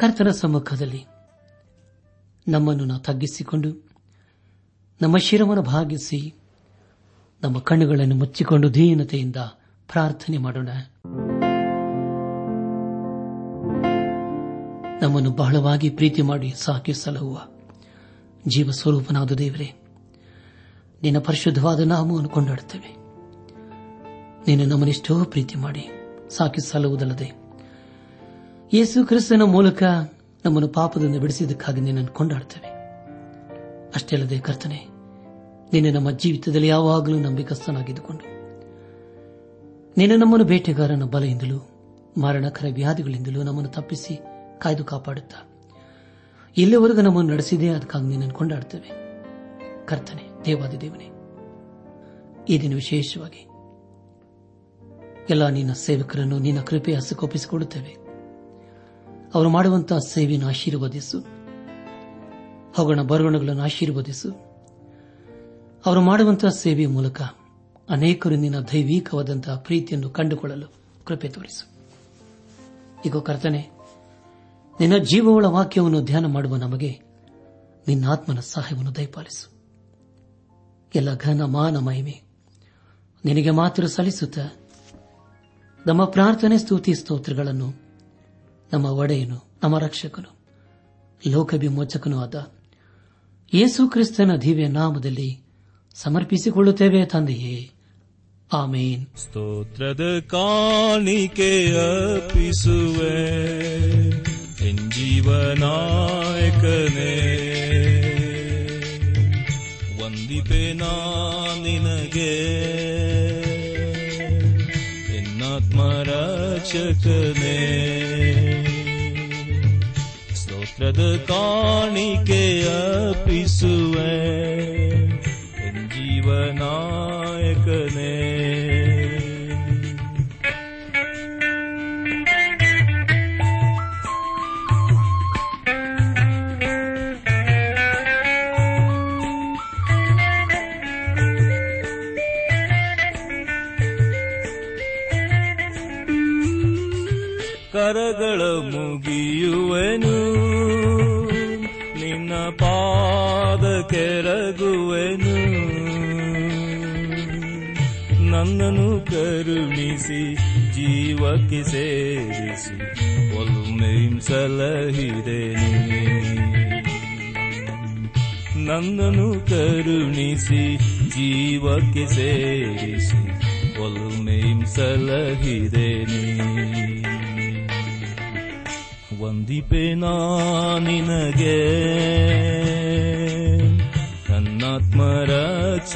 ಕರ್ತನ ಸಮ್ಮುಖದಲ್ಲಿ ನಮ್ಮನ್ನು ನಾವು ತಗ್ಗಿಸಿಕೊಂಡು, ನಮ್ಮ ಶಿರವನ್ನು ಭಾಗಿಸಿ, ನಮ್ಮ ಕಣ್ಣುಗಳನ್ನು ಮುಚ್ಚಿಕೊಂಡು ದೀನತೆಯಿಂದ ಪ್ರಾರ್ಥನೆ ಮಾಡೋಣ. ನಮ್ಮನ್ನು ಬಹಳವಾಗಿ ಪ್ರೀತಿ ಮಾಡಿ ಸಾಕಿ ಸಲಹುವ ಜೀವ ಸ್ವರೂಪನಾದ ದೇವರೇ, ನಿನ್ನ ಪರಿಶುದ್ಧವಾದ ನಾಮವನ್ನು ಕೊಂಡಾಡುತ್ತೇವೆ. ನೀನು ನಮ್ಮನ್ನೆಷ್ಟೋ ಪ್ರೀತಿ ಮಾಡಿ ಸಾಕಿ ಯೇಸು ಕ್ರಿಸ್ತನ ಮೂಲಕ ನಮ್ಮನ್ನು ಪಾಪದಿಂದ ಬಿಡಿಸಿದ್ದಕ್ಕಾಗಿ ನಿನ್ನನ್ನು ಕೊಂಡಾಡ್ತೇವೆ. ಅಷ್ಟೇ ಅಲ್ಲದೆ ಕರ್ತನೆ, ನಿನ್ನೆ ನಮ್ಮ ಜೀವಿತದಲ್ಲಿ ಯಾವಾಗಲೂ ನಂಬಿಕಸ್ಥನಾಗಿದ್ದುಕೊಂಡು, ನಿನ್ನೆ ನಮ್ಮನ್ನು ಬೇಟೆಗಾರನ ಬಲೆಯಿಂದಲೂ, ಮಾರಣಕರ ವ್ಯಾಧಿಗಳಿಂದಲೂ ನಮ್ಮನ್ನು ತಪ್ಪಿಸಿ ಕಾಯ್ದು ಕಾಪಾಡುತ್ತಾ, ಇಲ್ಲಿವರೆಗೂ ನಮ್ಮನ್ನು ನಡೆಸಿದೆ, ಅದಕ್ಕಾಗಿ ನಿನ್ನನ್ನು ಕೊಂಡಾಡ್ತೇವೆ. ಕರ್ತನೆ, ದೇವಾದಿ ದೇವನೇ, ಈ ದಿನ ವಿಶೇಷವಾಗಿ, ಎಲ್ಲ ನಿನ್ನ ಸೇವಕರನ್ನು ನಿನ್ನ ಕೃಪೆ ಹಸಕೊಪ್ಪಿಸಿಕೊಡುತ್ತೇವೆ ಅವರು ಮಾಡುವಂತಹ ಸೇವೆಯನ್ನು ಆಶೀರ್ವದಿಸು. ಅವುಗಳ ಬರವಣೆಗಳನ್ನು ಆಶೀರ್ವದಿಸು. ಅವರು ಮಾಡುವಂತಹ ಸೇವೆಯ ಮೂಲಕ ಅನೇಕರು ನಿನ್ನ ದೈವೀಕವಾದಂತಹ ಪ್ರೀತಿಯನ್ನು ಕಂಡುಕೊಳ್ಳಲು ಕೃಪೆ ತೋರಿಸು. ಈಗ ಕರ್ತನೆ, ನಿನ್ನ ಜೀವವುಳ ವಾಕ್ಯವನ್ನು ಧ್ಯಾನ ಮಾಡುವ ನಮಗೆ ನಿನ್ನ ಆತ್ಮನ ಸಹಾಯವನ್ನು ದಯಪಾಲಿಸು. ಎಲ್ಲ ಘನ ಮಾನ ಮಹಿಮೆ ನಿನಗೆ ಮಾತ್ರ ಸಲ್ಲಿಸುತ್ತ ನಮ್ಮ ಪ್ರಾರ್ಥನೆ, ಸ್ತುತಿ, ಸ್ತೋತ್ರಗಳನ್ನು ನಮ್ಮ ಒಡೆಯನು, ನಮ್ಮ ರಕ್ಷಕನು ಲೋಕವಿಮೋಚಕನೂ ಆದ ಯೇಸು ಕ್ರಿಸ್ತನ ದಿವ್ಯ ನಾಮದಲ್ಲಿ ಸಮರ್ಪಿಸಿಕೊಳ್ಳುತ್ತೇವೆ ತಂದೆಯೇ. ಆಮೇನ್. ಸ್ತೋತ್ರದ ಕಾಣಿಕೆ ಅರ್ಪಿಸುವೆ ಜೀವನಾಯಕನೇ. ನಾ ನಿನಗೆ ಎನ್ನಾತ್ಮರಕ್ಷಕನೇ ಸ್ತೋತ್ರದ णि के अपि सु जीवनायकने ಜೀವಕ್ಕೆ ಸೇರಿಸಿ ಒಲ್ಮೆಂ ಸಲಹಿದೆನು ನನ್ನನ್ನು ಕರುಣಿಸಿ ಜೀವಕ್ಕೆ ಸೇರಿಸಿ ಒಲ್ಮೆಂ ಸಲಹಿದೆನು ವಂದಿಪೆ ನಿನಗೆ ನನ್ನಾತ್ಮರಕ್ಷಕನೇ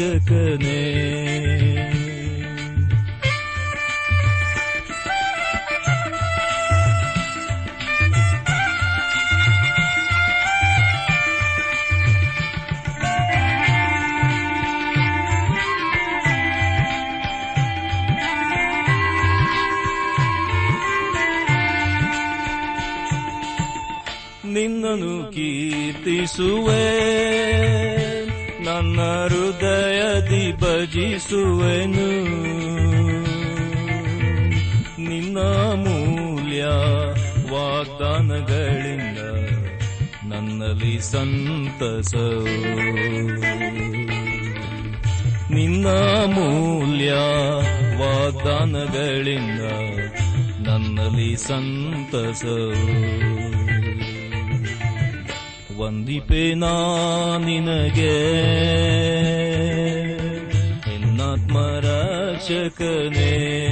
ಕೀರ್ತಿಸುವೆ ನನ್ನ ಹೃದಯದಿ ಭಜಿಸುವೆನು. ನಿನ್ನ ಮೂಲ್ಯ ವಾಗ್ದಾನಗಳಿಂದ ನನ್ನಲ್ಲಿ ಸಂತಸ ನಿನ್ನ ಮೂಲ್ಯ ವಾಗ್ದಾನಗಳಿಂದ ನನ್ನಲ್ಲಿ ಸಂತಸವು. ವಂದಿಪೆ ನಾ ನಿನಗೆ? ಎನ್ನಾತ್ಮರಕ್ಷಕನೇ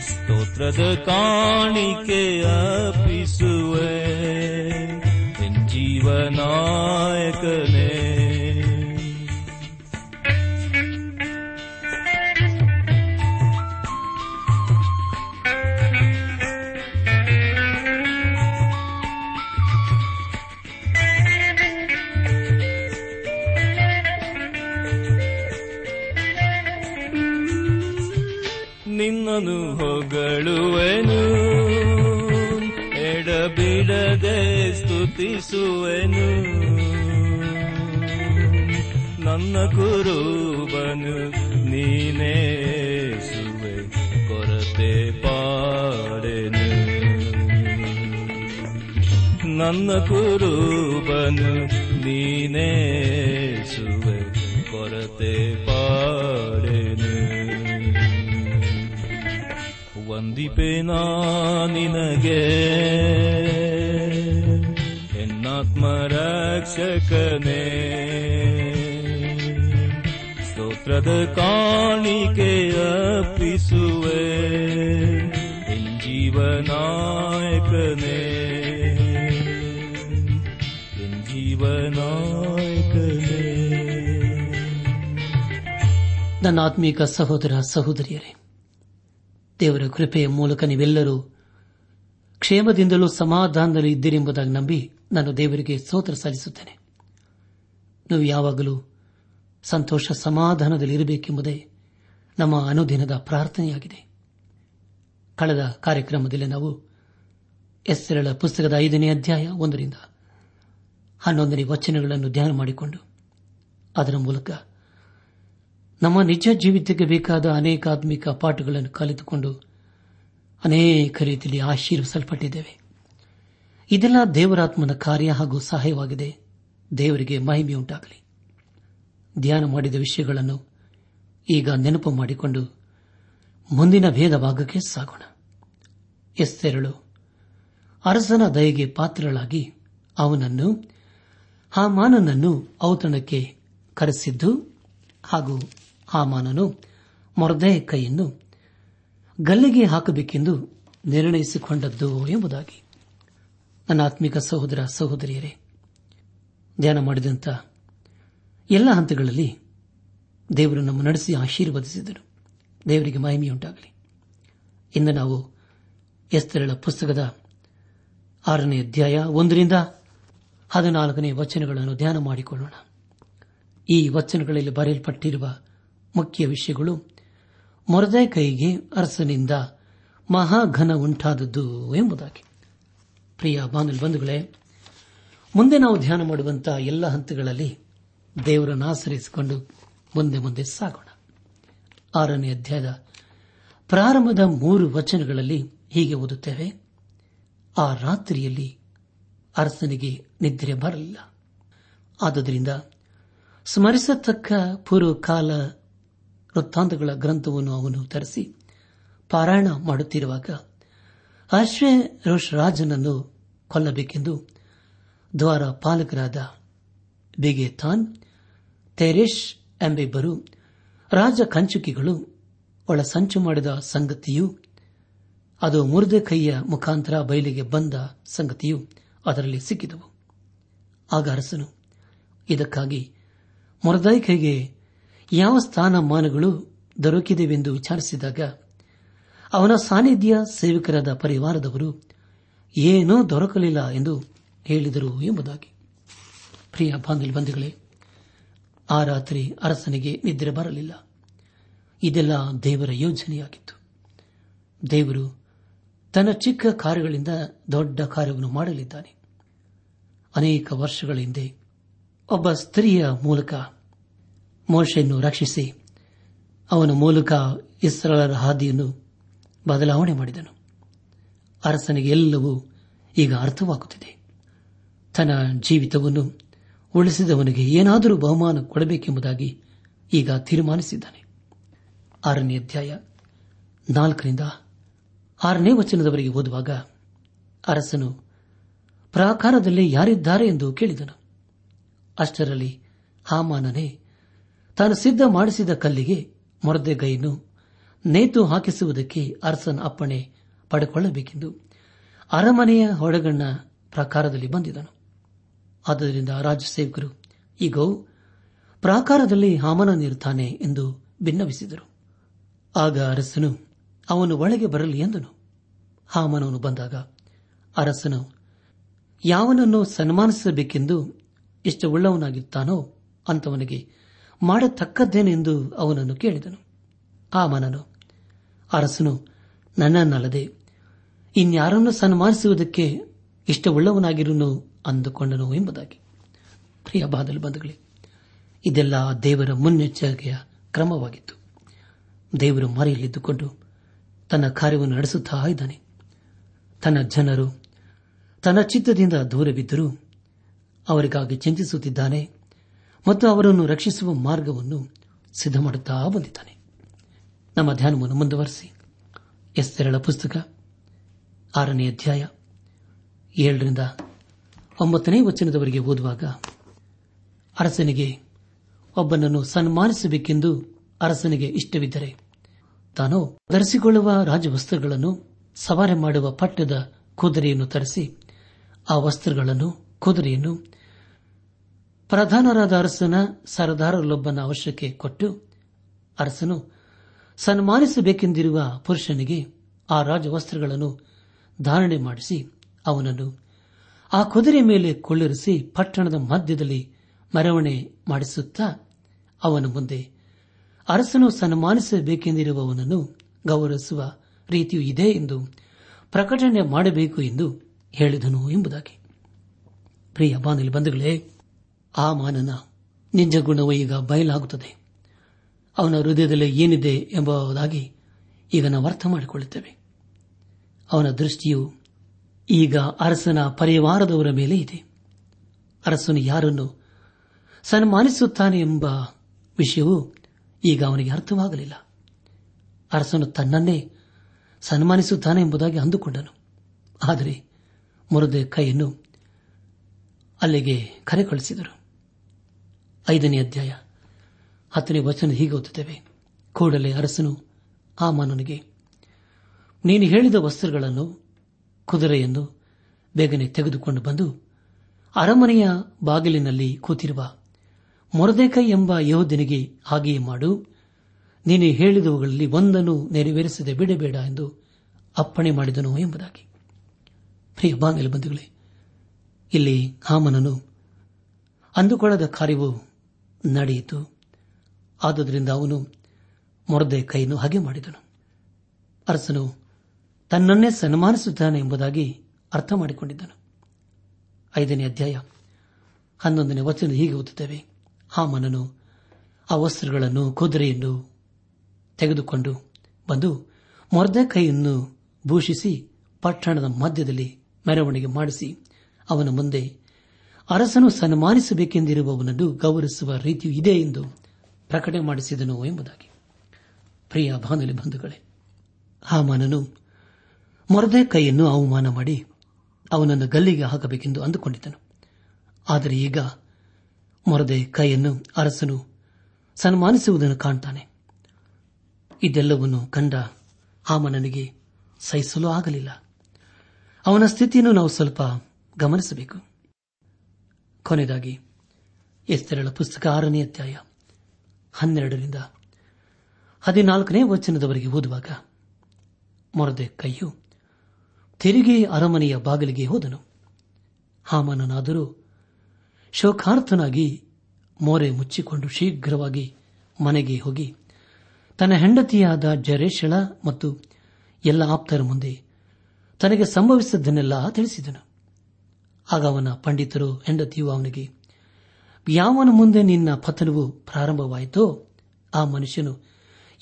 ಸ್ತೋತ್ರದ ಕಾಣಿಕೆ ಅರ್ಪಿಸುವೆ. ಎನ್ ಜೀವನಾಯಕನೇ. ಕುರುಬನು ನೀನೇ ಸುವೆ ಕೊರತೆ ಪಾಡೆನು. ನನ್ನ ಕುರುಬನು ನೀನೇ ಸುವೆ ಕೊರತೆ ಪಾಡೆನು. ವಂದಿಪೆ ನಿನಗೆ ಎನ್ನಾತ್ಮರಕ್ಷಕನೇ ಸ್ತೋತ್ರದ ಕಾಣಿಕೆ ಅರ್ಪಿಸುವೆ. ಜೀವನಾಯಕನೇ. ಜೀವನಾಯಕನೇ. ನನ್ನ ಆತ್ಮೀಕ ಸಹೋದರ ಸಹೋದರಿಯರೇ, ದೇವರ ಕೃಪೆಯ ಮೂಲಕ ನೀವೆಲ್ಲರೂ ಕ್ಷೇಮದಿಂದಲೂ ಸಮಾಧಾನದಲ್ಲಿ ಇದ್ದೀರೆಂಬುದಾಗಿ ನಂಬಿ ನಾನು ದೇವರಿಗೆ ಸ್ತೋತ್ರ ಸಲ್ಲಿಸುತ್ತೇನೆ. ನೀವು ಯಾವಾಗಲೂ ಸಂತೋಷ ಸಮಾಧಾನದಲ್ಲಿ ಇರಬೇಕೆಂಬುದೇ ನಮ್ಮ ಅನುದಿನದ ಪ್ರಾರ್ಥನೆಯಾಗಿದೆ. ಕಳೆದ ಕಾರ್ಯಕ್ರಮದಲ್ಲಿ ನಾವು ಎಸ್ಸೆರಳ ಪುಸ್ತಕದ ಐದನೇ ಅಧ್ಯಾಯ ಒಂದರಿಂದ ಹನ್ನೊಂದನೇ ವಚನಗಳನ್ನು ಧ್ಯಾನ ಮಾಡಿಕೊಂಡು, ಅದರ ಮೂಲಕ ನಮ್ಮ ನಿಜ ಜೀವಿತಕ್ಕೆ ಬೇಕಾದ ಅನೇಕ ಆತ್ಮಿಕ ಪಾಠಗಳನ್ನು ಕಲಿತುಕೊಂಡು ಅನೇಕ ರೀತಿಯಲ್ಲಿ ಆಶೀರ್ವಿಸಲ್ಪಟ್ಟಿದ್ದೇವೆ. ಇದೆಲ್ಲ ದೇವರಾತ್ಮನ ಕಾರ್ಯ ಹಾಗೂ ಸಹಾಯವಾಗಿದೆ. ದೇವರಿಗೆ ಮಹಿಮೆಯುಂಟಾಗಲಿ. ಧ್ಯಾನ ಮಾಡಿದ ವಿಷಯಗಳನ್ನು ಈಗ ನೆನಪು ಮಾಡಿಕೊಂಡು ಮುಂದಿನ ಭೇದ ಭಾಗಕ್ಕೆ ಸಾಗೋಣ. ಎಸ್ತೆರಳು, ಅರಸನ ದಯೆಗೆ ಪಾತ್ರಳಾಗಿ ಅವನನ್ನು, ಹಾಮಾನನನ್ನು ಔತಣಕ್ಕೆ ಕರೆಸಿದ್ದು ಹಾಗೂ ಹಾಮಾನನು ಮೊರದೆಯ ಕೈಯನ್ನು ಗಲ್ಲಿಗೆ ಹಾಕಬೇಕೆಂದು ನಿರ್ಣಯಿಸಿಕೊಂಡದ್ದು ಎಂಬುದಾಗಿ. ನನ್ನ ಆತ್ಮಿಕ ಸಹೋದರ ಸಹೋದರಿಯರೇ, ಧ್ಯಾನ ಮಾಡಿದಂಥ ಎಲ್ಲ ಹಂತಗಳಲ್ಲಿ ದೇವರು ನಮ್ಮ ನಡೆಸಿ ಆಶೀರ್ವದಿಸಿದರು. ದೇವರಿಗೆ ಮಹಿಮೆಯುಂಟಾಗಲಿ. ಇಂದು ನಾವು ಎಸ್ತರಳ ಪುಸ್ತಕದ ಆರನೇ ಅಧ್ಯಾಯ ಒಂದರಿಂದ ಹದಿನಾಲ್ಕನೇ ವಚನಗಳನ್ನು ಧ್ಯಾನ ಮಾಡಿಕೊಳ್ಳೋಣ. ಈ ವಚನಗಳಲ್ಲಿ ಬರೆಯಲ್ಪಟ್ಟಿರುವ ಮುಖ್ಯ ವಿಷಯಗಳು ಮೊರದೆ ಕೈಗೆ ಅರಸನಿಂದ ಮಹಾಘನ ಉಂಟಾದದ್ದು ಎಂಬುದಾಗಿ. ಪ್ರಿಯ ಬಾನುಲ್ ಬಂಧುಗಳೇ, ಮುಂದೆ ನಾವು ಧ್ಯಾನ ಮಾಡುವಂತಹ ಎಲ್ಲ ಹಂತಗಳಲ್ಲಿ ದೇವರನ್ನು ಆಶ್ರಯಿಸಿಕೊಂಡು ಮುಂದೆ ಮುಂದೆ ಸಾಗೋಣ. ಆರನೇ ಅಧ್ಯಾಯದ ಪ್ರಾರಂಭದ ಮೂರು ವಚನಗಳಲ್ಲಿ ಹೀಗೆ ಓದುತ್ತೇವೆ, ಆ ರಾತ್ರಿಯಲ್ಲಿ ಅರಸನಿಗೆ ನಿದ್ರೆ ಬರಲಿಲ್ಲ. ಆದುದರಿಂದ ಸ್ಮರಿಸತಕ್ಕ ಪೂರ್ವಕಾಲ ವೃತ್ತಾಂತಗಳ ಗ್ರಂಥವನ್ನು ಅವನು ತರಿಸಿ ಪಾರಾಯಣ ಮಾಡುತ್ತಿರುವಾಗ ರಾಜನನ್ನು ಕೊಲ್ಲಬೇಕೆಂದು ದ್ವಾರ ಪಾಲಕರಾದ ಬಿಗೆಥಾನ್ ತೆರೇಶ್ ಎಂಬಿಬ್ಬರು ರಾಜ ಕಂಚುಕಿಗಳು ಒಳ ಸಂಚು ಮಾಡಿದ ಸಂಗತಿಯು, ಅದು ಮುರಿದ ಕೈಯ ಮುಖಾಂತರ ಬಯಲಿಗೆ ಬಂದ ಸಂಗತಿಯು ಅದರಲ್ಲಿ ಸಿಕ್ಕಿದವು. ಆಗ ಅರಸನು, ಇದಕ್ಕಾಗಿ ಮೊರದಾಯಿ ಕೈಗೆ ಯಾವ ಸ್ಥಾನಮಾನಗಳು ದೊರಕಿದೆವೆಂದು ವಿಚಾರಿಸಿದಾಗ, ಅವನ ಸಾನ್ನಿಧ್ಯ ಸೇವಕರಾದ ಪರಿವಾರದವರು ಏನೂ ದೊರಕಲಿಲ್ಲ ಎಂದು ಹೇಳಿದರು ಎಂಬುದಾಗಿ. ಪ್ರಿಯ ಬಾಂಧಲ್ ಬಂಧುಗಳೇ ಆ ರಾತ್ರಿ ಅರಸನಿಗೆ ನಿದ್ರೆ ಬರಲಿಲ್ಲ. ಇದೆಲ್ಲ ದೇವರ ಯೋಜನೆಯಾಗಿತ್ತು. ದೇವರು ತನ್ನ ಚಿಕ್ಕ ಕಾರ್ಯಗಳಿಂದ ದೊಡ್ಡ ಕಾರ್ಯವನ್ನು ಮಾಡಲಿದ್ದಾನೆ. ಅನೇಕ ವರ್ಷಗಳ ಹಿಂದೆ ಒಬ್ಬ ಸ್ತ್ರೀಯ ಮೂಲಕ ಮೋಶೆಯನ್ನು ರಕ್ಷಿಸಿ ಅವನ ಮೂಲಕ ಇಸ್ರಾಲರ ಹಾದಿಯನ್ನು ಬದಲಾವಣೆ ಮಾಡಿದನು. ಅರಸನಿಗೆ ಎಲ್ಲವೂ ಈಗ ಅರ್ಥವಾಗುತ್ತಿದೆ. ತನ್ನ ಜೀವಿತವನ್ನು ಉಳಿಸಿದವನಿಗೆ ಏನಾದರೂ ಬಹುಮಾನ ಕೊಡಬೇಕೆಂಬುದಾಗಿ ಈಗ ತೀರ್ಮಾನಿಸಿದ್ದಾನೆ. ಆರನೇ ಅಧ್ಯಾಯ ನಾಲ್ಕರಿಂದ ಆರನೇ ವಚನದವರೆಗೆ ಓದುವಾಗ ಅರಸನು, ಪ್ರಾಕಾರದಲ್ಲಿ ಯಾರಿದ್ದಾರೆ ಎಂದು ಕೇಳಿದನು. ಅಷ್ಟರಲ್ಲಿ ಹಾಮಾನನೇ, ತಾನು ಸಿದ್ಧ ಮಾಡಿಸಿದ ಕಲ್ಲಿಗೆ ಮೊರದೆಗೈಯನ್ನು ನೇತು ಹಾಕಿಸುವುದಕ್ಕೆ ಅರಸನ ಅಪ್ಪಣೆ ಪಡೆಕೊಳ್ಳಬೇಕೆಂದು ಅರಮನೆಯ ಹೊಡೆಗಣ್ಣ ಪ್ರಾಕಾರದಲ್ಲಿ ಬಂದಿದನು. ಆದ್ದರಿಂದ ರಾಜಸೇವಕರು ಈಗ, ಪ್ರಾಕಾರದಲ್ಲಿ ಹಾಮನನಿರುತ್ತಾನೆ ಎಂದು ಭಿನ್ನವಿಸಿದರು ಆಗ ಅರಸನು, ಅವನು ಒಳಗೆ ಬರಲಿ ಎಂದನು. ಹಾಮನವನು ಬಂದಾಗ, ಅರಸನು, ಯಾವನನ್ನು ಸನ್ಮಾನಿಸಬೇಕೆಂದು ಇಷ್ಟವುಳ್ಳವನಾಗಿರುತ್ತಾನೋ ಅಂತವನಿಗೆ ಮಾಡತಕ್ಕದ್ದೇನೆಂದು ಅವನನ್ನು ಕೇಳಿದನು. ಹಾಮನನು, ಅರಸನು, ನನ್ನನ್ನಲ್ಲದೆ ಇನ್ಯಾರನ್ನು ಸನ್ಮಾನಿಸುವುದಕ್ಕೆ ಇಷ್ಟವುಳ್ಳವನಾಗಿರುನು ಅಂದುಕೊಂಡನು ಎಂಬುದಾಗಿ. ಪ್ರಿಯ ಬಾದಲು ಬಂಧುಗಳೇ, ಇದೆಲ್ಲ ದೇವರ ಮುನ್ನೆಚ್ಚರಿಕೆಯ ಕ್ರಮವಾಗಿತ್ತು. ದೇವರು ಮರೆಯಲ್ಲಿದ್ದುಕೊಂಡು ತನ್ನ ಕಾರ್ಯವನ್ನು ನಡೆಸುತ್ತಾ ಇದ್ದಾನೆ. ತನ್ನ ಜನರು ತನ್ನ ಚಿತ್ತದಿಂದ ದೂರವಿದ್ದರೂ ಅವರಿಗಾಗಿ ಚಿಂತಿಸುತ್ತಿದ್ದಾನೆ ಮತ್ತು ಅವರನ್ನು ರಕ್ಷಿಸುವ ಮಾರ್ಗವನ್ನು ಸಿದ್ಧ ಮಾಡುತ್ತಾ ಬಂದಿದ್ದಾನೆ. ನಮ್ಮ ಧ್ಯಾನವನ್ನು ಮುಂದುವರೆಸಿ. ಎಸ್ತೆರಳ ಪುಸ್ತಕ, ಆರನೇ ಅಧ್ಯಾಯ, ಏಳರಿಂದ ಒಂಬತ್ತನೇ ವಚನದವರೆಗೆ ಓದುವಾಗ, ಅರಸನಿಗೆ, ಒಬ್ಬನನ್ನು ಸನ್ಮಾನಿಸಬೇಕೆಂದು ಅರಸನಿಗೆ ಇಷ್ಟವಿದ್ದರೆ, ತಾನು ಧರಿಸಿಕೊಳ್ಳುವ ರಾಜವಸ್ತ್ರಗಳನ್ನು, ಸವಾರಿ ಮಾಡುವ ಪಟ್ಟದ ಕುದುರೆಯನ್ನು ತರಿಸಿ, ಆ ವಸ್ತ್ರಗಳನ್ನು, ಕುದುರೆಯನ್ನು ಪ್ರಧಾನರಾದ ಅರಸನ ಸರದಾರರಲ್ಲೊಬ್ಬನ ಅವಶ್ಯಕ್ಕೆ ಕೊಟ್ಟು, ಅರಸನು ಸನ್ಮಾನಿಸಬೇಕೆಂದಿರುವ ಪುರುಷನಿಗೆ ಆ ರಾಜವಸ್ತ್ರಗಳನ್ನು ಧಾರಣೆ ಮಾಡಿಸಿ, ಅವನನ್ನು ಆ ಕುದುರೆ ಮೇಲೆ ಕೊಳ್ಳಿರಿಸಿ ಪಟ್ಟಣದ ಮಧ್ಯದಲ್ಲಿ ಮೆರವಣೆ ಮಾಡಿಸುತ್ತಾ ಅವನ ಮುಂದೆ ಅರಸನು ಸನ್ಮಾನಿಸಬೇಕೆಂದಿರುವವನನ್ನು ಗೌರವಿಸುವ ರೀತಿಯೂ ಇದೆ ಎಂದು ಪ್ರಕಟಣೆ ಮಾಡಬೇಕು ಎಂದು ಹೇಳಿದನು ಎಂಬುದಾಗಿ. ಪ್ರಿಯ ಬಾನಲಿ ಬಂಧುಗಳೇ, ಆ ಮಾನನ ನಿಜ ಗುಣವು ಈಗ ಬಯಲಾಗುತ್ತದೆ. ಅವನ ಹೃದಯದಲ್ಲಿ ಏನಿದೆ ಎಂಬುದಾಗಿ ಈಗ ನಾವು ಅರ್ಥ ಮಾಡಿಕೊಳ್ಳುತ್ತೇವೆ. ಅವನ ದೃಷ್ಟಿಯು ಈಗ ಅರಸನ ಪರಿವಾರದವರ ಮೇಲೆ ಇದೆ. ಅರಸನು ಯಾರನ್ನು ಸನ್ಮಾನಿಸುತ್ತಾನೆ ಎಂಬ ವಿಷಯವು ಈಗ ಅವನಿಗೆ ಅರ್ಥವಾಗಲಿಲ್ಲ. ಅರಸನು ತನ್ನನ್ನೇ ಸನ್ಮಾನಿಸುತ್ತಾನೆ ಎಂಬುದಾಗಿ ಅಂದುಕೊಂಡನು. ಆದರೆ ಮುರದೆ ಕೈಯನ್ನು ಅಲ್ಲಿಗೆ ಕರೆ ಕಳಿಸಿದರು ಐದನೇ ಅಧ್ಯಾಯ ಹತ್ತನೇ ವಚನ ಹೀಗೆ ಓದುತ್ತೇವೆ. ಕೂಡಲೇ ಅರಸನು ಆ ಮಾನನಿಗೆ ನೀನು ಹೇಳಿದ ವಸ್ತ್ರಗಳನ್ನು ಕುದುರೆಯನ್ನು ಬೇಗನೆ ತೆಗೆದುಕೊಂಡು ಬಂದು ಅರಮನೆಯ ಬಾಗಿಲಿನಲ್ಲಿ ಕೂತಿರುವ ಮೊರದೇಕೈ ಎಂಬ ಯೋಧನಿಗೆ ಹಾಗೆಯೇ ಮಾಡು. ನೀನು ಹೇಳಿದವುಗಳಲ್ಲಿ ಒಂದನ್ನು ನೆರವೇರಿಸದೆ ಬಿಡಬೇಡ ಎಂದು ಅಪ್ಪಣೆ ಮಾಡಿದನು ಎಂಬುದಾಗಿ. ಪ್ರಿಯ ಬಾಂಗಲ ಬಂಧುಗಳೇ, ಇಲ್ಲಿ ಹಾಮನನು ಅಂದುಕೊಳ್ಳದ ಕಾರ್ಯವು ನಡೆಯಿತು. ಆದ್ದರಿಂದ ಅವನು ಮೊರದೆ ಕೈಯನ್ನು ಹಾಗೆ ಮಾಡಿದನು. ಅರಸನು ತನ್ನನ್ನೇ ಸನ್ಮಾನಿಸುತ್ತಾನೆ ಎಂಬುದಾಗಿ ಅರ್ಥ ಮಾಡಿಕೊಂಡಿದ್ದನು. ಐದನೇ ಅಧ್ಯಾಯ. ಹನ್ನೊಂದನೇ ವಚನ ಹೀಗೆ ಓದುತ್ತೇವೆ. ಹಾಮನನು ಆ ವಸ್ತ್ರಗಳನ್ನು ಕುದುರೆಯನ್ನು ತೆಗೆದುಕೊಂಡು ಬಂದು ಮೊರ್ದ ಕೈಯನ್ನು ಭೂಷಿಸಿ ಪಟ್ಟಣದ ಮಧ್ಯದಲ್ಲಿ ಮೆರವಣಿಗೆ ಮಾಡಿಸಿ ಅವನ ಮುಂದೆ ಅರಸನು ಸನ್ಮಾನಿಸಬೇಕೆಂದಿರುವವನನ್ನು ಗೌರವಿಸುವ ರೀತಿಯೂ ಇದೆ ಎಂದು ಪ್ರಕಟಣೆ ಮಾಡಿಸಿದನು ಎಂಬುದಾಗಿ. ಪ್ರಿಯ ಬಾನುಲಿ ಬಂಧುಗಳೇ, ಹಾಮಾನನು ಮೊರದೆ ಕೈಯನ್ನು ಅವಮಾನ ಮಾಡಿ ಅವನನ್ನು ಗಲ್ಲಿಗೆ ಹಾಕಬೇಕೆಂದು ಅಂದುಕೊಂಡಿದ್ದನು. ಆದರೆ ಈಗ ಮೊರದೆ ಕೈಯನ್ನು ಅರಸನು ಸನ್ಮಾನಿಸುವುದನ್ನು ಕಾಣ್ತಾನೆ. ಇದೆಲ್ಲವನ್ನು ಕಂಡ ಹಾಮನನಿಗೆ ಸಹಿಸಲು ಆಗಲಿಲ್ಲ. ಅವನ ಸ್ಥಿತಿಯನ್ನು ನಾವು ಸ್ವಲ್ಪ ಗಮನಿಸಬೇಕು. ಕೊನೆಯದಾಗಿ ಎಸ್ತೆರಳ ಪುಸ್ತಕ ಆರನೇ ಅಧ್ಯಾಯ ಹನ್ನೆರಡರಿಂದ ಹದಿನಾಲ್ಕನೇ ವಚನದವರೆಗೆ ಓದುವಾಗ ಮೊರದೆ ಕೈಯು ತೆರಿಗೆ ಅರಮನೆಯ ಬಾಗಿಲಿಗೆ ಹೋದನು. ಹಾಮನನಾದರೂ ಶೋಕಾರ್ಥನಾಗಿ ಮೋರೆ ಮುಚ್ಚಿಕೊಂಡು ಶೀಘ್ರವಾಗಿ ಮನೆಗೆ ಹೋಗಿ ತನ್ನ ಹೆಂಡತಿಯಾದ ಜರೇಶಳ ಮತ್ತು ಎಲ್ಲ ಆಪ್ತರ ಮುಂದೆ ತನಗೆ ಸಂಭವಿಸಿದ್ದನ್ನೆಲ್ಲ ತಿಳಿಸಿದನು. ಆಗ ಅವನ ಪಂಡಿತರು ಹೆಂಡತಿಯು ಅವನಿಗೆ, ಯಾವನ ಮುಂದೆ ನಿನ್ನ ಪತನವು ಪ್ರಾರಂಭವಾಯಿತೋ ಆ ಮನುಷ್ಯನು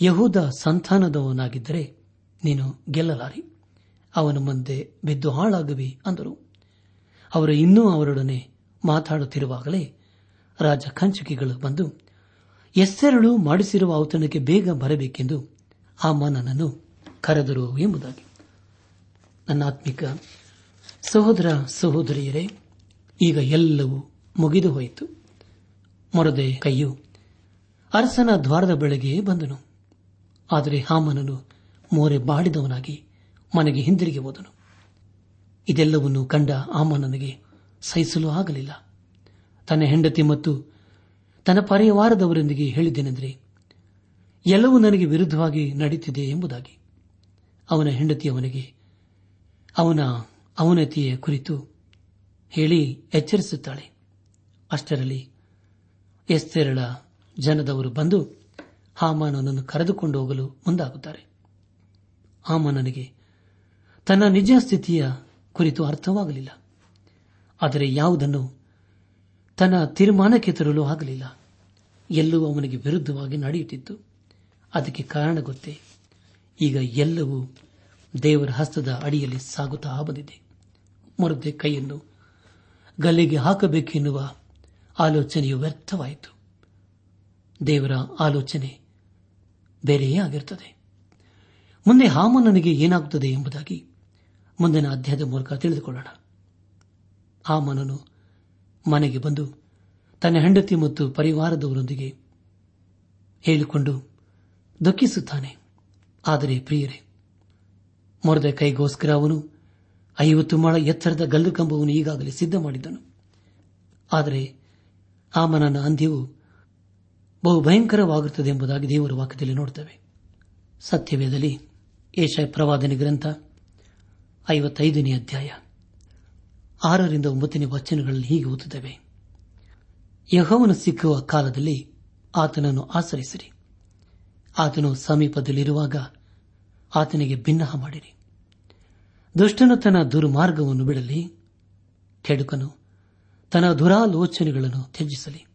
ಯಹೂದ ಸಂತಾನದವನಾಗಿದ್ದರೆ ನೀನು ಗೆಲ್ಲಲಾರಿ. ಅವನ ಮುಂದೆ ಬಿದ್ದು ಹಾಳಾಗುವಿ ಅಂದರು. ಅವರು ಇನ್ನೂ ಅವರೊಡನೆ ಮಾತಾಡುತ್ತಿರುವಾಗಲೇ ರಾಜ ಕಂಚುಕಿಗಳು ಬಂದು, ಎಸ್ಸೆರಳು ಮಾಡಿಸಿರುವ ಔತಣಕ್ಕೆ ಬೇಗ ಬರಬೇಕೆಂದು ಆ ಮನನನ್ನು ಕರೆದರು ಎಂಬುದಾಗಿ. ನನ್ನ ಆತ್ಮಿಕ ಸಹೋದರ ಸಹೋದರಿಯರೇ, ಈಗ ಎಲ್ಲವೂ ಮುಗಿದು ಹೋಯಿತು. ಮೊರದೆ ಕೈಯು ಅರಸನ ದ್ವಾರದ ಬೆಳಗ್ಗೆ ಬಂದನು. ಆದರೆ ಹಾಮನನು ಮೋರೆ ಬಾಡಿದವನಾಗಿ ಮನೆಗೆ ಹಿಂದಿರುಗಿ ಹೋದನು. ಇದೆಲ್ಲವನ್ನು ಕಂಡ ಆಮನನಿಗೆ ಸಹಿಸಲು ಆಗಲಿಲ್ಲ. ತನ್ನ ಹೆಂಡತಿ ಮತ್ತು ತನ್ನ ಪರಿವಾರದವರೊಂದಿಗೆ ಹೇಳಿದ್ದೇನೆಂದರೆ, ಎಲ್ಲವೂ ನನಗೆ ವಿರುದ್ಧವಾಗಿ ನಡೆಯುತ್ತಿದೆ ಎಂಬುದಾಗಿ. ಅವನ ಹೆಂಡತಿಯವನಿಗೆ ಅವನ ಅವನತಿಯ ಕುರಿತು ಹೇಳಿ ಎಚ್ಚರಿಸುತ್ತಾಳೆ. ಅಷ್ಟರಲ್ಲಿ ಎಸ್ತೆರಳ ಜನದವರು ಬಂದು ಹಾಮಾನನನ್ನು ಕರೆದುಕೊಂಡು ಹೋಗಲು ಮುಂದಾಗುತ್ತಾರೆ. ಆಮನನಿಗೆ ತನ್ನ ನಿಜ ಸ್ಥಿತಿಯ ಕುರಿತು ಅರ್ಥವಾಗಲಿಲ್ಲ. ಆದರೆ ಯಾವುದನ್ನು ತನ್ನ ತೀರ್ಮಾನಕ್ಕೆ ತರಲು ಆಗಲಿಲ್ಲ. ಎಲ್ಲವೂ ಅವನಿಗೆ ವಿರುದ್ಧವಾಗಿ ನಡೆಯುತ್ತಿತ್ತು. ಅದಕ್ಕೆ ಕಾರಣ ಗೊತ್ತೇ. ಈಗ ಎಲ್ಲವೂ ದೇವರ ಹಸ್ತದ ಅಡಿಯಲ್ಲಿ ಸಾಗುತ್ತಾ ಬಂದಿದೆ. ಮರುದೆ ಕೈಯನ್ನು ಗಲ್ಲಿಗೆ ಹಾಕಬೇಕೆನ್ನುವ ಆಲೋಚನೆಯು ವ್ಯರ್ಥವಾಯಿತು. ದೇವರ ಆಲೋಚನೆ ಬೇರೆಯೇ ಆಗಿರುತ್ತದೆ. ಮುಂದೆ ಹಾಮನನಿಗೆ ಏನಾಗುತ್ತದೆ ಎಂಬುದಾಗಿ ಮುಂದಿನ ಅಧ್ಯಾಯದ ಮೂಲಕ ತಿಳಿದುಕೊಳ್ಳೋಣ. ಆ ಮನನು ಮನೆಗೆ ಬಂದು ತನ್ನ ಹೆಂಡತಿ ಮತ್ತು ಪರಿವಾರದವರೊಂದಿಗೆ ಹೇಳಿಕೊಂಡು ದುಃಖಿಸುತ್ತಾನೆ. ಆದರೆ ಪ್ರಿಯರೇ ಮೊರದ ಕೈಗೋಸ್ಕರ ಅವನು ಐವತ್ತು ಮಾಳ ಎತ್ತರದ ಗಲ್ಲು ಕಂಬವನ್ನು ಈಗಾಗಲೇ ಸಿದ್ಧ ಮಾಡಿದ್ದನು. ಆದರೆ ಆ ಮನನ ಅಂದ್ಯವು ಬಹು ಭಯಂಕರವಾಗುತ್ತದೆ ಎಂಬುದಾಗಿ ದೇವರ ವಾಕ್ಯದಲ್ಲಿ ನೋಡುತ್ತವೆ. ಸತ್ಯವೇದಲ್ಲಿ ಏಷ ಪ್ರವಾದನೆ ಗ್ರಂಥ ಐವತ್ತೈದನೇ ಅಧ್ಯಾಯ. ಆರರಿಂದ ಒಂಬತ್ತನೇ ವಚನಗಳಲ್ಲಿ ಹೀಗೆ ಓದುತ್ತವೆ. ಯಹೋವನು ಸಿಕ್ಕುವ ಕಾಲದಲ್ಲಿ ಆತನನ್ನು ಆಚರಿಸಿರಿ ಆತನು ಸಮೀಪದಲ್ಲಿರುವಾಗ ಆತನಿಗೆ ಭಿನ್ನಹ ಮಾಡಿರಿ. ದುಷ್ಟನು ತನ್ನ ದುರ್ಮಾರ್ಗವನ್ನು ಬಿಡಲಿ. ಕೆಡುಕನು ತನ್ನ ದುರಾಲೋಚನೆಗಳನ್ನು ತ್ಯಜಿಸಲಿ.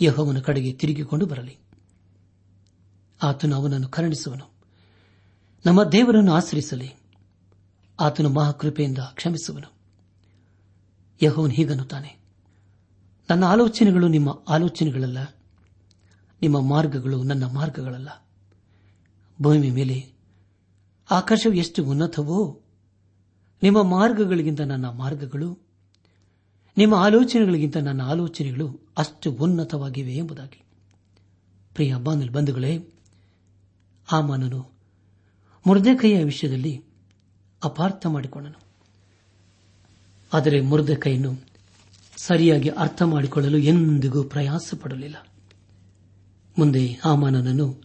ಯಹೋವನ ಕಡೆಗೆ ತಿರುಗಿಕೊಂಡು ಬರಲಿ. ಆತನು ಅವನನ್ನು ಕರುಣಿಸುವನು. ನಮ್ಮ ದೇವರನ್ನು ಆಚರಿಸಲಿ ಆತನು ಮಹಾಕೃಪೆಯಿಂದ ಕ್ಷಮಿಸುವನು. ಯಹೋವನು ಹೀಗನ್ನುತ್ತಾನೆ, ನನ್ನ ಆಲೋಚನೆಗಳು ನಿಮ್ಮ ಆಲೋಚನೆಗಳಲ್ಲ, ನಿಮ್ಮ ಮಾರ್ಗಗಳು ನನ್ನ ಮಾರ್ಗಗಳಲ್ಲ. ಭೂಮಿ ಮೇಲೆ ಆಕಾಶವು ಎಷ್ಟು ಉನ್ನತವೋ, ನಿಮ್ಮ ಮಾರ್ಗಗಳಿಗಿಂತ ನನ್ನ ಮಾರ್ಗಗಳು, ನಿಮ್ಮ ಆಲೋಚನೆಗಳಿಗಿಂತ ನನ್ನ ಆಲೋಚನೆಗಳು ಅಷ್ಟು ಉನ್ನತವಾಗಿವೆ ಎಂಬುದಾಗಿ. ಪ್ರಿಯ ಬಾನಲ್ ಬಂಧುಗಳೇ ಮನನು ಮುರ್ದೆಕೈಯ ವಿಷಯದಲ್ಲಿ ಅಪಾರ್ಥ ಮಾಡಿಕೊಂಡನು ಆದರೆ ಮುರ್ದೆಕೈಯನ್ನು ಸರಿಯಾಗಿ ಅರ್ಥ ಮಾಡಿಕೊಳ್ಳಲು ಎಂದಿಗೂ ಪ್ರಯಾಸ ಪಡಲಿಲ್ಲ ಮುಂದೆ ಆಮಾನನನ್ನು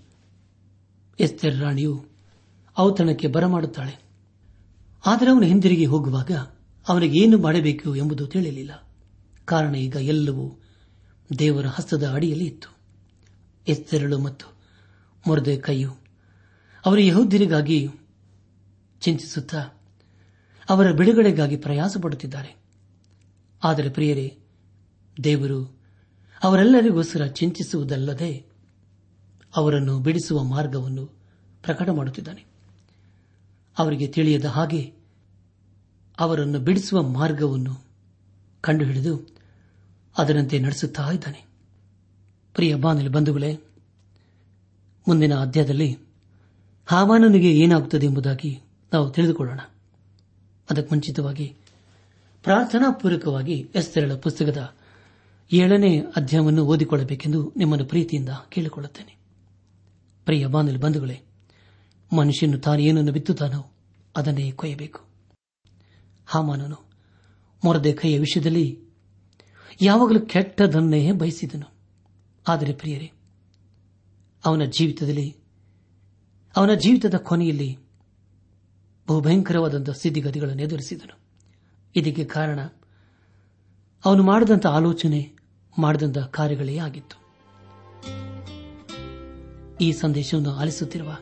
ಎಸ್ತೆರ್ ರಾಣಿಯು ಔತಣಕ್ಕೆ ಬರಮಾಡುತ್ತಾಳೆ. ಆದರೆ ಅವನು ಹಿಂದಿರುಗಿ ಹೋಗುವಾಗ ಅವನಿಗೆ ಏನು ಮಾಡಬೇಕು ಎಂಬುದು ತಿಳಿಯಲಿಲ್ಲ. ಕಾರಣ ಈಗ ಎಲ್ಲವೂ ದೇವರ ಹಸ್ತದ ಅಡಿಯಲ್ಲಿ ಇತ್ತು. ಎಸ್ತೆರಳು ಮತ್ತು ಮೊರದೆ ಕೈಯು ಅವರ ಯಹೋದ್ಯರಿಗಾಗಿ ಚಿಂತಿಸುತ್ತಾ ಅವರ ಬಿಡುಗಡೆಗಾಗಿ ಪ್ರಯಾಸ ಪಡುತ್ತಿದ್ದಾರೆ ಆದರೆ ಪ್ರಿಯರೇ, ದೇವರು ಅವರೆಲ್ಲರಿಗೋಸ್ಕರ ಚಿಂತಿಸುವುದಲ್ಲದೆ ಅವರನ್ನು ಬಿಡಿಸುವ ಮಾರ್ಗವನ್ನು ಪ್ರಕಟ ಮಾಡುತ್ತಿದ್ದಾನೆ. ಅವರಿಗೆ ತಿಳಿಯದ ಹಾಗೆ ಅವರನ್ನು ಬಿಡಿಸುವ ಮಾರ್ಗವನ್ನು ಕಂಡುಹಿಡಿದು ಅದರಂತೆ ನಡೆಸುತ್ತಾ ಇದ್ದಾನೆ. ಪ್ರಿಯ ಬಾನಲಿ ಬಂಧುಗಳೇ, ಮುಂದಿನ ಅಧ್ಯಾಯದಲ್ಲಿ ಹಾಮಾನನಿಗೆ ಏನಾಗುತ್ತದೆ ಎಂಬುದಾಗಿ ನಾವು ತಿಳಿದುಕೊಳ್ಳೋಣ. ಅದಕ್ಕೆ ಮುಂಚಿತವಾಗಿ ಪ್ರಾರ್ಥನಾ ಪೂರ್ವಕವಾಗಿ ಎಸ್ತೆರಳ ಪುಸ್ತಕದ ಏಳನೇ ಅಧ್ಯಾಯವನ್ನು ಓದಿಕೊಳ್ಳಬೇಕೆಂದು ನಿಮ್ಮನ್ನು ಪ್ರೀತಿಯಿಂದ ಕೇಳಿಕೊಳ್ಳುತ್ತೇನೆ. ಪ್ರಿಯ ಬಾನಲಿ ಬಂಧುಗಳೇ, ಮನುಷ್ಯನು ತಾನು ಏನನ್ನು ಬಿತ್ತುತ್ತಾನೋ ಅದನ್ನೇ ಕೊಯ್ಯಬೇಕು. ಹಾಮಾನನು ಮೊರದೆ ಕೈಯ ವಿಷಯದಲ್ಲಿ ಯಾವಾಗಲೂ ಕೆಟ್ಟದನ್ನೇ ಬಯಸಿದನು. ಆದರೆ ಪ್ರಿಯರೇ, ಅವನ ಜೀವಿತದಲ್ಲಿ, ಅವನ ಜೀವಿತದ ಕೊನೆಯಲ್ಲಿ ಬಹುಭಯಂಕರವಾದಂತಹ ಸ್ಥಿತಿಗತಿಗಳನ್ನು ಎದುರಿಸಿದನು. ಇದಕ್ಕೆ ಕಾರಣ ಅವನು ಮಾಡಿದಂಥ ಆಲೋಚನೆ ಮಾಡಿದಂತಹ ಕಾರ್ಯಗಳೇ ಆಗಿತ್ತು. ಈ ಸಂದೇಶವನ್ನು ಆಲಿಸುತ್ತಿರುವ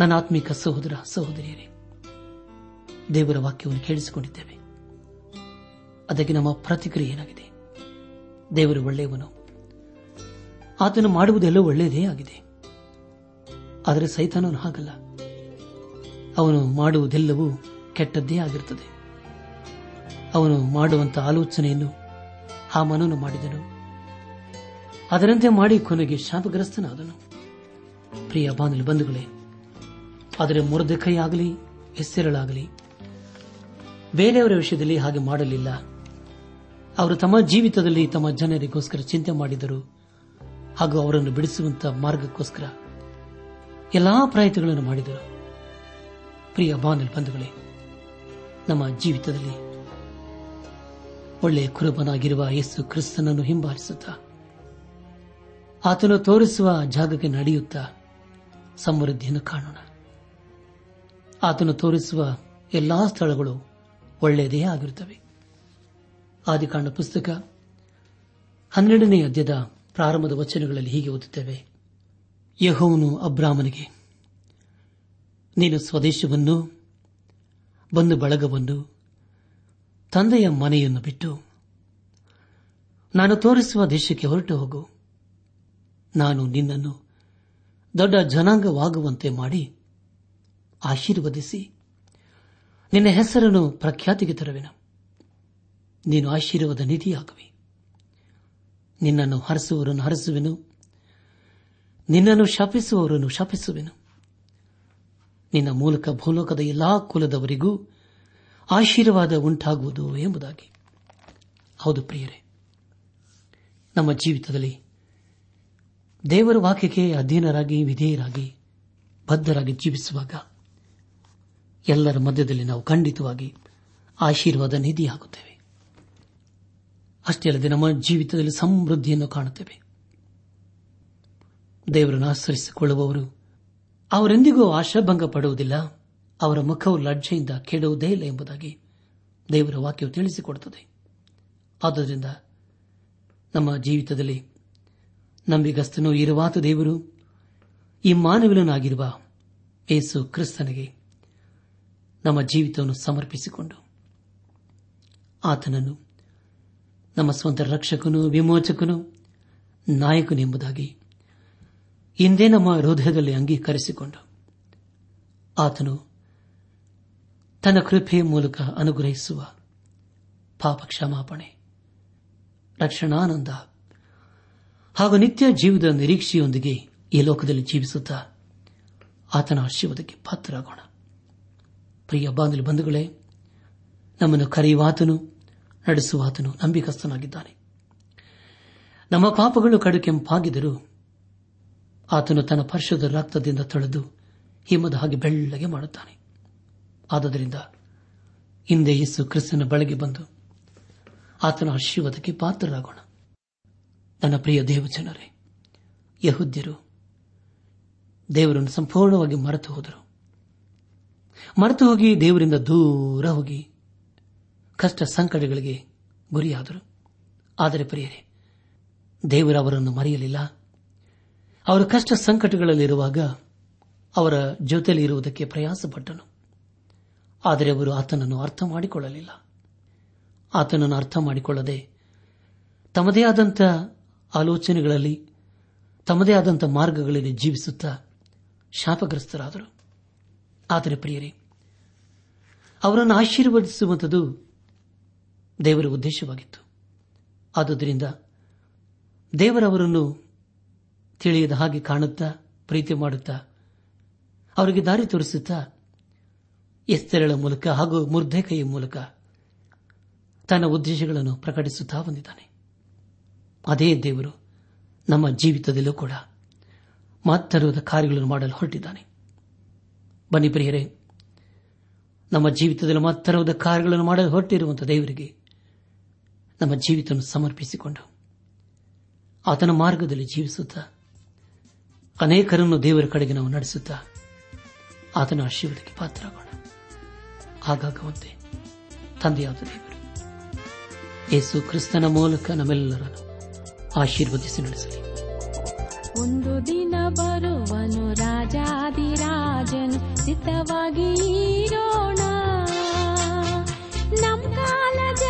ನನ್ನ ಆತ್ಮಿಕ ಸಹೋದರ, ಸಹೋದರಿಯರೇ, ದೇವರ ವಾಕ್ಯವನ್ನು ಕೇಳಿಸಿಕೊಂಡಿದ್ದೇವೆ. ಅದಕ್ಕೆ ನಮ್ಮ ಪ್ರತಿಕ್ರಿಯೆ ಏನಾಗಿದೆ? ದೇವರು ಒಳ್ಳೆಯವನು. ಆತನು ಮಾಡುವುದೆಲ್ಲ ಒಳ್ಳೆಯದೇ ಆಗಿದೆ. ಆದರೆ ಸೈತಾನನು ಹಾಗಲ್ಲ. ಅವನು ಮಾಡುವುದೆಲ್ಲವೂ ಕೆಟ್ಟದ್ದೇ ಆಗಿರುತ್ತದೆ. ಅವನು ಮಾಡುವಂತಹ ಆಲೋಚನೆಯನ್ನು ಆ ಮನನು ಮಾಡಿದನು. ಅದರಂತೆ ಮಾಡಿ ಕೊನೆಗೆ ಶಾಪಗ್ರಸ್ತನಾದನು. ಪ್ರಿಯ ಬಾಂಧಲು ಬಂಧುಗಳೇ, ಆದರೆ ಮುರದಕೈ ಆಗಲಿ ಹೆಸರಳಾಗಲಿ ಬೇರೆಯವರ ವಿಷಯದಲ್ಲಿ ಹಾಗೆ ಮಾಡಲಿಲ್ಲ. ಅವರು ತಮ್ಮ ಜೀವಿತದಲ್ಲಿ ತಮ್ಮ ಜನರಿಗೋಸ್ಕರ ಚಿಂತೆ ಮಾಡಿದರು. ಹಾಗೂ ಅವರನ್ನು ಬಿಡಿಸುವಂತಹ ಮಾರ್ಗಕ್ಕೋಸ್ಕರ ಎಲ್ಲಾ ಪ್ರಯತ್ನಗಳನ್ನು ಮಾಡಿದರು. ಪ್ರಿಯ ಬಾನಲ್ ಬಂಧುಗಳೇ, ನಮ್ಮ ಜೀವಿತದಲ್ಲಿ ಒಳ್ಳೆಯ ಕುರುಬನಾಗಿರುವ ಯೇಸು ಕ್ರಿಸ್ತನನ್ನು ಹಿಂಬಾಲಿಸುತ್ತಾ, ಆತನು ತೋರಿಸುವ ಜಾಗಕ್ಕೆ ನಡೆಯುತ್ತಾ ಸಮೃದ್ಧಿಯನ್ನು ಕಾಣೋಣ. ಆತನು ತೋರಿಸುವ ಎಲ್ಲಾ ಸ್ಥಳಗಳು ಒಳ್ಳೆಯದೇ ಆಗಿರುತ್ತವೆ. ಆದಿಕಾಂಡ ಪುಸ್ತಕ ಹನ್ನೆರಡನೇ ಅಧ್ಯದ ಪ್ರಾರಂಭದ ವಚನಗಳಲ್ಲಿ ಹೀಗೆ ಓದುತ್ತೇವೆ, ಯಹೋವನು ಅಬ್ರಾಮನಿಗೆ ನೀನು ಸ್ವದೇಶವನ್ನು ಬಂದು ಬಳಗವನ್ನು ತಂದೆಯ ಮನೆಯನ್ನು ಬಿಟ್ಟು, ನಾನು ತೋರಿಸುವ ದೇಶಕ್ಕೆ ಹೊರಟು ಹೋಗು. ನಾನು ನಿನ್ನನ್ನು ದೊಡ್ಡ ಜನಾಂಗವಾಗುವಂತೆ ಮಾಡಿ ಆಶೀರ್ವದಿಸಿ, ನಿನ್ನ ಹೆಸರನ್ನು ಪ್ರಖ್ಯಾತಿಗೆ ತರುವೆನು. ನೀನು ಆಶೀರ್ವಾದ ನಿಧಿಯಾಗುವೆ. ನಿನ್ನನ್ನು ಹರಸುವವರನ್ನು ಹರಸುವೆನು. ನಿನ್ನನ್ನು ಶಪಿಸುವವರನ್ನು ಶಪಿಸುವೆನು. ನಿನ್ನ ಮೂಲಕ ಭೂಲೋಕದ ಎಲ್ಲಾ ಕುಲದವರಿಗೂ ಆಶೀರ್ವಾದ ಉಂಟಾಗುವುದು ಎಂಬುದಾಗಿ. ಹೌದು ಪ್ರಿಯರೇ, ನಮ್ಮ ಜೀವಿತದಲ್ಲಿ ದೇವರ ವಾಕ್ಯಕ್ಕೆ ಅಧೀನರಾಗಿ, ವಿಧೇಯರಾಗಿ, ಬದ್ಧರಾಗಿ ಜೀವಿಸುವಾಗ ಎಲ್ಲರ ಮಧ್ಯದಲ್ಲಿ ನಾವು ಖಂಡಿತವಾಗಿ ಆಶೀರ್ವಾದ ನಿಧಿಯಾಗುತ್ತೇವೆ ಅಷ್ಟೇ ಅಲ್ಲದೆ ನಮ್ಮ ಜೀವಿತದಲ್ಲಿ ಸಮೃದ್ಧಿಯನ್ನು ಕಾಣುತ್ತೇವೆ. ದೇವರನ್ನು ಆಚರಿಸಿಕೊಳ್ಳುವವರು ಅವರೆಂದಿಗೂ ಆಶಾಭಂಗ ಪಡುವುದಿಲ್ಲ ಅವರ ಮುಖವು ಲಜ್ಜೆಯಿಂದ ಕೆಡುವುದೇ ಇಲ್ಲ ಎಂಬುದಾಗಿ ದೇವರ ವಾಕ್ಯವು ತಿಳಿಸಿಕೊಡುತ್ತದೆ. ಆದ್ದರಿಂದ ನಮ್ಮ ಜೀವಿತದಲ್ಲಿ ನಂಬಿಗಸ್ತನು ಇರುವಾತ ದೇವರು, ಈ ಮಾನವೀಯನಾಗಿರುವ ಏಸು ಕ್ರಿಸ್ತನಿಗೆ ನಮ್ಮ ಜೀವಿತವನ್ನು ಸಮರ್ಪಿಸಿಕೊಂಡು ಆತನನ್ನು ನಮ್ಮ ಸ್ವಂತ ರಕ್ಷಕನು, ವಿಮೋಚಕನು ನಾಯಕನೆಂಬುದಾಗಿ ಇಂದೇ ನಮ್ಮ ಹೃದಯದಲ್ಲಿ ಅಂಗೀಕರಿಸಿಕೊಂಡು. ಆತನು ತನ್ನ ಕೃಪೆಯ ಮೂಲಕ ಅನುಗ್ರಹಿಸುವ ಪಾಪ ಕ್ಷಮಾಪಣೆ ರಕ್ಷಣಾನಂದ ಹಾಗೂ ನಿತ್ಯ ಜೀವದ ನಿರೀಕ್ಷೆಯೊಂದಿಗೆ ಈ ಲೋಕದಲ್ಲಿ ಜೀವಿಸುತ್ತಾ ಆತನ ಆಶೀರ್ವಾದಕ್ಕೆ ಪಾತ್ರರಾಗೋಣ. ಪ್ರಿಯ ಬಾಂಧಲು ಬಂಧುಗಳೇ, ನಮ್ಮನ್ನು ಕರೆಯುವಾತನು, ನಡೆಸುವಾತನು ನಂಬಿಕಸ್ಥನಾಗಿದ್ದಾನೆ. ನಮ್ಮ ಪಾಪಗಳು ಕಡುಕೆಂಪಾಗಿದ್ದರೂ ಆತನು ತನ್ನ ಪರಿಶುದ್ಧ ರಕ್ತದಿಂದ ತೊಳೆದು ಹಿಮದ ಹಾಗೆ ಬೆಳ್ಳಗೆ ಮಾಡುತ್ತಾನೆ. ಆದ್ದರಿಂದ ಹಿಂದೆ ಯೇಸು ಕ್ರಿಸ್ತನ ಬಳಿಗೆ ಬಂದು ಆತನ ಆಶೀರ್ವಾದಕ್ಕೆ ಪಾತ್ರರಾಗೋಣ. ನನ್ನ ಪ್ರಿಯ ದೇವಜನರೇ, ಯಹುದ್ಯರು ದೇವರನ್ನು ಸಂಪೂರ್ಣವಾಗಿ ಮರೆತು ಹೋದರು. ಮರೆತು ಹೋಗಿ ದೇವರಿಂದ ದೂರ ಹೋಗಿ ಕಷ್ಟ ಸಂಕಟಗಳಿಗೆ ಗುರಿಯಾದರು. ಆದರೆ ಪ್ರಿಯರೇ, ದೇವರು ಅವರನ್ನು ಮರೆಯಲಿಲ್ಲ. ಅವರ ಕಷ್ಟ ಸಂಕಟಗಳಲ್ಲಿರುವಾಗ ಅವರ ಜೊತೆಯಲ್ಲಿ ಇರುವುದಕ್ಕೆ ಪ್ರಯಾಸಪಟ್ಟನು. ಆದರೆ ಅವರು ಆತನನ್ನು ಅರ್ಥ ಮಾಡಿಕೊಳ್ಳಲಿಲ್ಲ. ಆತನನ್ನು ಅರ್ಥ ಮಾಡಿಕೊಳ್ಳದೆ ತಮ್ಮದೇ ಆದಂಥ ಆಲೋಚನೆಗಳಲ್ಲಿ, ತಮ್ಮದೇ ಆದಂಥ ಮಾರ್ಗಗಳಲ್ಲಿ ಜೀವಿಸುತ್ತಾ ಶಾಪಗ್ರಸ್ತರಾದರು. ಆದರೆ ಪ್ರಿಯರೇ, ಅವರನ್ನು ಆಶೀರ್ವದಿಸುವಂಥದ್ದು ದೇವರ ಉದ್ದೇಶವಾಗಿತ್ತು. ಆದುದರಿಂದ ದೇವರವರನ್ನು ತಿಳಿಯದ ಹಾಗೆ ಕಾಣುತ್ತಾ, ಪ್ರೀತಿ ಮಾಡುತ್ತಾ, ಅವರಿಗೆ ದಾರಿ ತೋರಿಸುತ್ತಾ, ಎಸ್ತೆರಳ ಮೂಲಕ ಹಾಗೂ ಮುರ್ಧೆಕೈಯ ಮೂಲಕ ತನ್ನ ಉದ್ದೇಶಗಳನ್ನು ಪ್ರಕಟಿಸುತ್ತಾ ಬಂದಿದ್ದಾನೆ. ಅದೇ ದೇವರು ನಮ್ಮ ಜೀವಿತದಲ್ಲೂ ಕೂಡ ಮಾತರದ ಕಾರ್ಯಗಳನ್ನು ಮಾಡಲು ಹೊರಟಿದ್ದಾನೆ. ಬನ್ನಿ ಪ್ರಿಯರೇ, ನಮ್ಮ ಜೀವಿತದಲ್ಲಿ ಮಾತರದ ಕಾರ್ಯಗಳನ್ನು ಮಾಡಲು ಹೊರಟಿರುವಂತಹ ದೇವರಿಗೆ ನಮ್ಮ ಜೀವಿತವನ್ನು ಸಮರ್ಪಿಸಿಕೊಂಡು ಆತನ ಮಾರ್ಗದಲ್ಲಿ ಜೀವಿಸುತ್ತಾ ಅನೇಕರನ್ನು ದೇವರ ಕಡೆಗೆ ನಾವು ನಡೆಸುತ್ತಾ ಆತನ ಆಶೀರ್ವಾದಕ್ಕೆ ಪಾತ್ರರಾಗೋಣ. ಹಾಗಾಗುವಂತೆ ತಂದೆಯಾದ ದೇವರು, ಯೇಸು ಕ್ರಿಸ್ತನ ಮೂಲಕ ನಮ್ಮೆಲ್ಲರನ್ನು ಆಶೀರ್ವದಿಸಿ ನಡೆಸಲಿ. ಒಂದು ದಿನ ಬರುವನು ರಾಜಾದಿರಾಜನು ಸಿದ್ಧವಾಗಿ ಇರೋಣ. ನಮ್ ಕಾಲ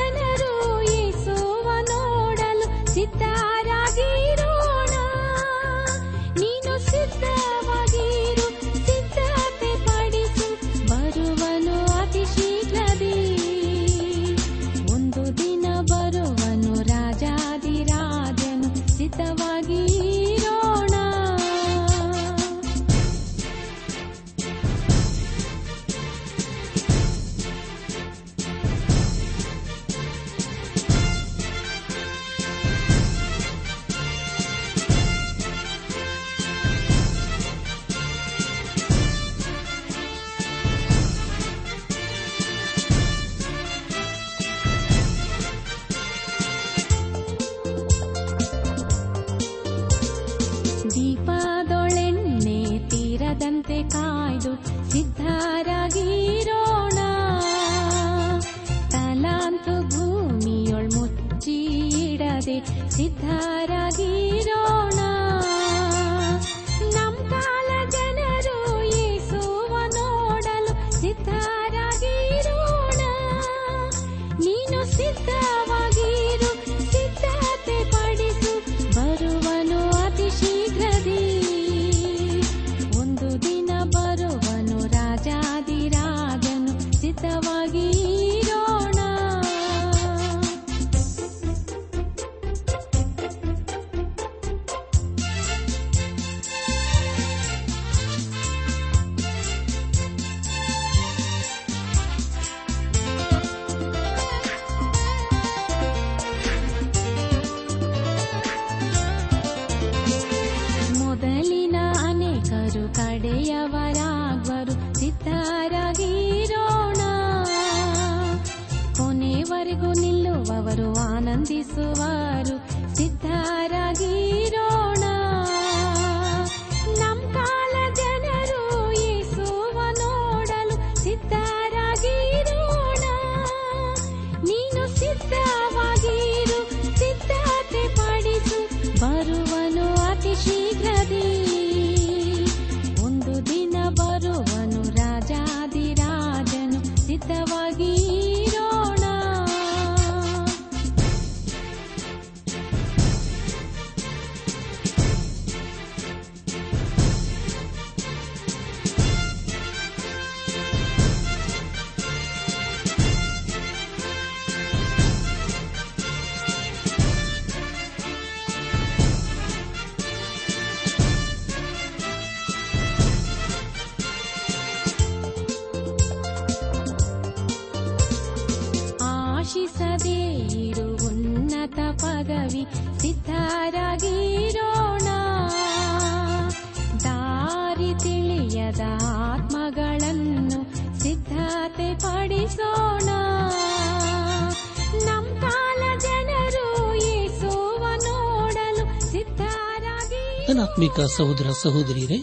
ಆತ್ಮಿಕ ಸಹೋದರ ಸಹೋದರಿಯರೇ,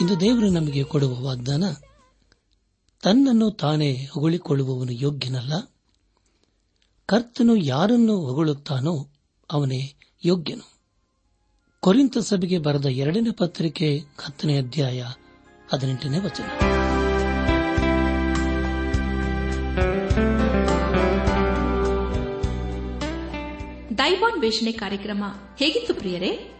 ಇಂದು ದೇವರು ನಮಗೆ ಕೊಡುವ ವಾಗ್ದಾನ, ತನ್ನನ್ನು ತಾನೇ ಹೊಗಳಿಕೊಳ್ಳುವವನು ಯೋಗ್ಯನಲ್ಲ. ಕರ್ತನು ಯಾರನ್ನು ಹೊಗಳುತ್ತಾನೋ ಅವನೇ ಯೋಗ್ಯನು. ಕೊರಿಂತ ಸಭೆಗೆ ಬರೆದ ಎರಡನೇ ಪತ್ರಿಕೆ ಹತ್ತನೇ ಅಧ್ಯಾಯ ಹದಿನೆಂಟನೇ ವಚನ. ದೈವಾನ್ವೇಷಣೆ ಕಾರ್ಯಕ್ರಮ ಹೇಗಿತ್ತು ಪ್ರಿಯರೇ?